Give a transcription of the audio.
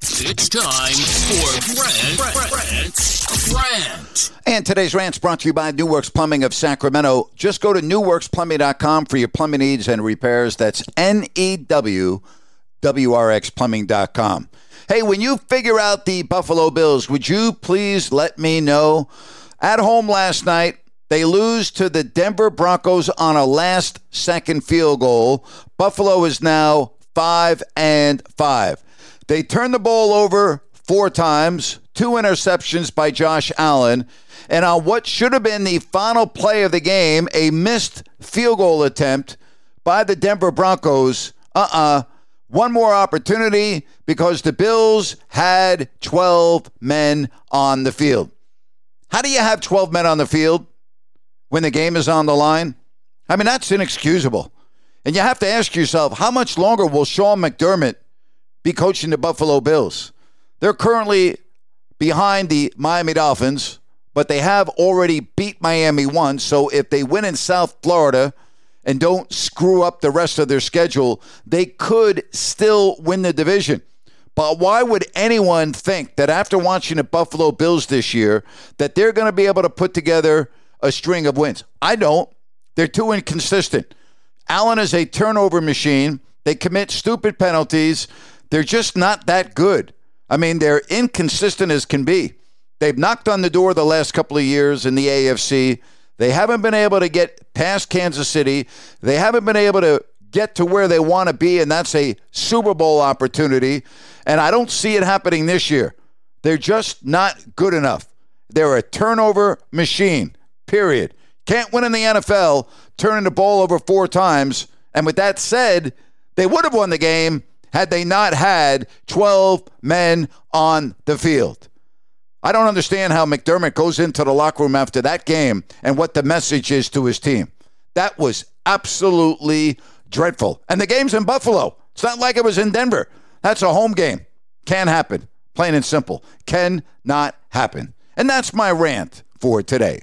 It's time for Grant, Grant, Grant. And today's rant's brought to you by New Works Plumbing of Sacramento. Just go to newworksplumbing.com for your plumbing needs and repairs. That's N E W W R X plumbing.com. Hey, when you figure out the Buffalo Bills, would you please let me know? At home last night, they lose to the Denver Broncos on a last second field goal. Buffalo is now 5 and 5. They turned the ball over four times, two interceptions by Josh Allen, and on what should have been the final play of the game, a missed field goal attempt by the Denver Broncos. Uh uh-uh. uh One more opportunity because the Bills had 12 men on the field. How do you have 12 men on the field when the game is on the line? I mean, that's inexcusable. And you have to ask yourself, how much longer will Sean McDermott be coaching the Buffalo Bills. They're currently behind the Miami Dolphins, but they have already beat Miami once. So if they win in South Florida and don't screw up the rest of their schedule, they could still win the division. But why would anyone think that after watching the Buffalo Bills this year that they're going to be able to put together a string of wins? I don't. They're too inconsistent. Allen is a turnover machine. They commit stupid penalties. They're just not that good. I mean, they're inconsistent as can be. They've knocked on the door the last couple of years in the AFC. They haven't been able to get past Kansas City. They haven't been able to get to where they want to be, and that's a Super Bowl opportunity. And I don't see it happening this year. They're just not good enough. They're a turnover machine, period. Can't win in the NFL turning the ball over four times. And with that said, they would have won the game had they not had 12 men on the field. I don't understand how McDermott goes into the locker room after that game and what the message is to his team. That was absolutely dreadful. And the game's in Buffalo. It's not like it was in Denver. That's a home game. Can't happen. Plain and simple. Can not happen. And that's my rant for today.